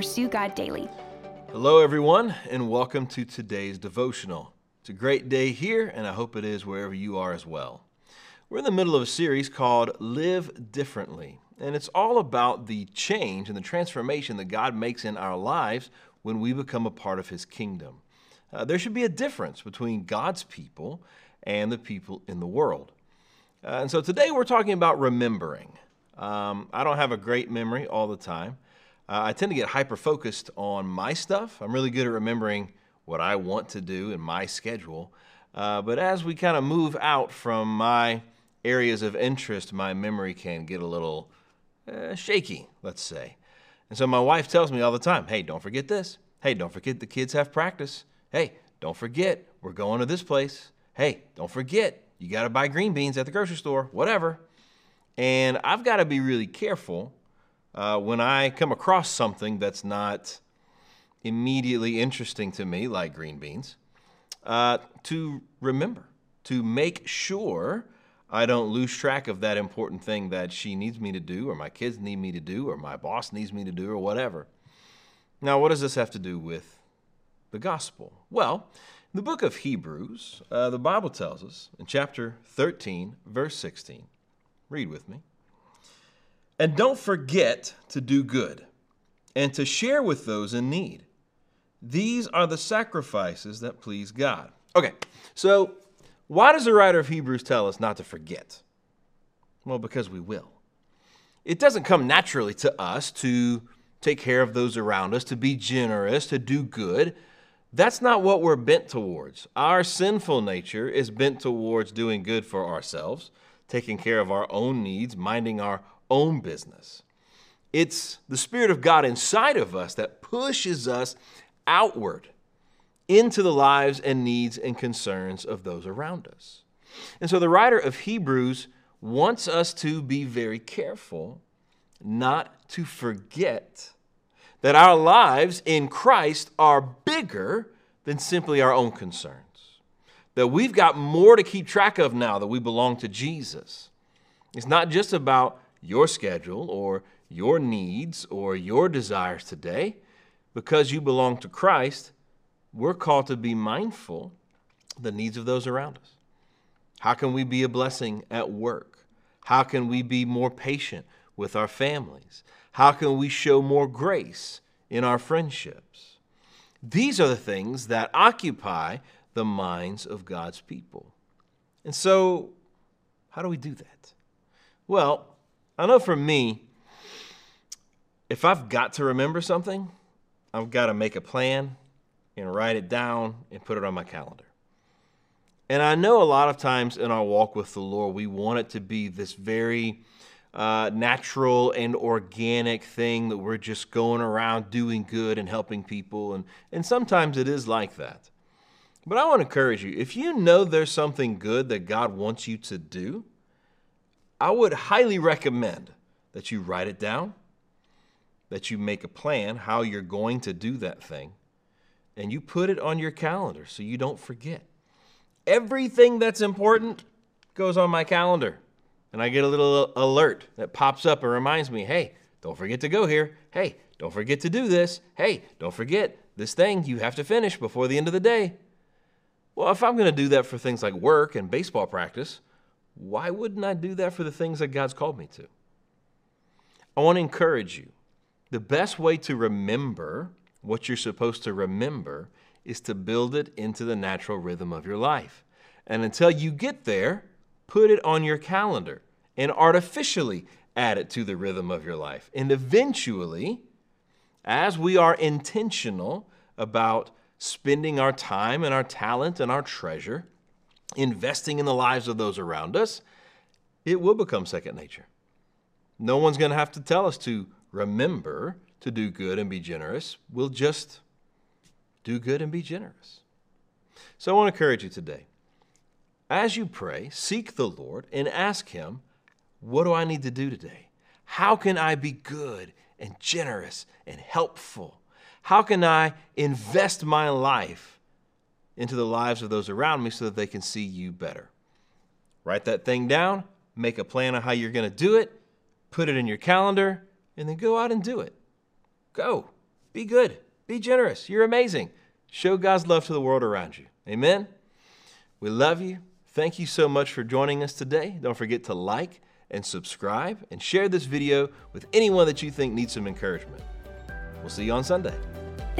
pursue God daily. Hello, everyone, and welcome to today's devotional. It's a great day here, and I hope it is wherever you are as well. We're in the middle of a series called Live Differently, and it's all about the change and the transformation that God makes in our lives when we become a part of His kingdom. Uh, there should be a difference between God's people and the people in the world. Uh, and so today we're talking about remembering. Um, I don't have a great memory all the time. Uh, I tend to get hyper focused on my stuff. I'm really good at remembering what I want to do in my schedule. Uh, but as we kind of move out from my areas of interest, my memory can get a little uh, shaky, let's say. And so my wife tells me all the time hey, don't forget this. Hey, don't forget the kids have practice. Hey, don't forget we're going to this place. Hey, don't forget you got to buy green beans at the grocery store, whatever. And I've got to be really careful uh, when I come across something that's not immediately interesting to me, like green beans, uh, to remember, to make sure I don't lose track of that important thing that she needs me to do, or my kids need me to do, or my boss needs me to do, or whatever. Now, what does this have to do with the gospel? Well, in the book of Hebrews, uh, the Bible tells us in chapter 13, verse 16, read with me. And don't forget to do good and to share with those in need. These are the sacrifices that please God. Okay, so why does the writer of Hebrews tell us not to forget? Well, because we will. It doesn't come naturally to us to take care of those around us, to be generous, to do good. That's not what we're bent towards. Our sinful nature is bent towards doing good for ourselves, taking care of our own needs, minding our own business. It's the Spirit of God inside of us that pushes us outward into the lives and needs and concerns of those around us. And so the writer of Hebrews wants us to be very careful not to forget that our lives in Christ are bigger than simply our own concerns. That we've got more to keep track of now that we belong to Jesus. It's not just about your schedule or your needs or your desires today. Because you belong to Christ, we're called to be mindful the needs of those around us. How can we be a blessing at work? How can we be more patient with our families? How can we show more grace in our friendships? These are the things that occupy the minds of God's people. And so, how do we do that? Well, I know for me, if I've got to remember something, I've got to make a plan and write it down and put it on my calendar. And I know a lot of times in our walk with the Lord, we want it to be this very uh, natural and organic thing that we're just going around doing good and helping people. And, and sometimes it is like that. But I want to encourage you if you know there's something good that God wants you to do, I would highly recommend that you write it down, that you make a plan how you're going to do that thing, and you put it on your calendar so you don't forget. Everything that's important goes on my calendar. And I get a little alert that pops up and reminds me hey, don't forget to go here. Hey, don't forget to do this. Hey, don't forget this thing you have to finish before the end of the day. Well, if I'm going to do that for things like work and baseball practice, why wouldn't I do that for the things that God's called me to? I want to encourage you. The best way to remember what you're supposed to remember is to build it into the natural rhythm of your life. And until you get there, put it on your calendar and artificially add it to the rhythm of your life. And eventually, as we are intentional about spending our time and our talent and our treasure, investing in the lives of those around us, it will become second nature. No one's going to have to tell us to remember to do good and be generous. We'll just do good and be generous. So I want to encourage you today. As you pray, seek the Lord and ask Him, What do I need to do today? How can I be good and generous and helpful? How can I invest my life into the lives of those around me so that they can see you better. Write that thing down, make a plan on how you're going to do it, put it in your calendar, and then go out and do it. Go. Be good. Be generous. You're amazing. Show God's love to the world around you. Amen. We love you. Thank you so much for joining us today. Don't forget to like and subscribe and share this video with anyone that you think needs some encouragement. We'll see you on Sunday.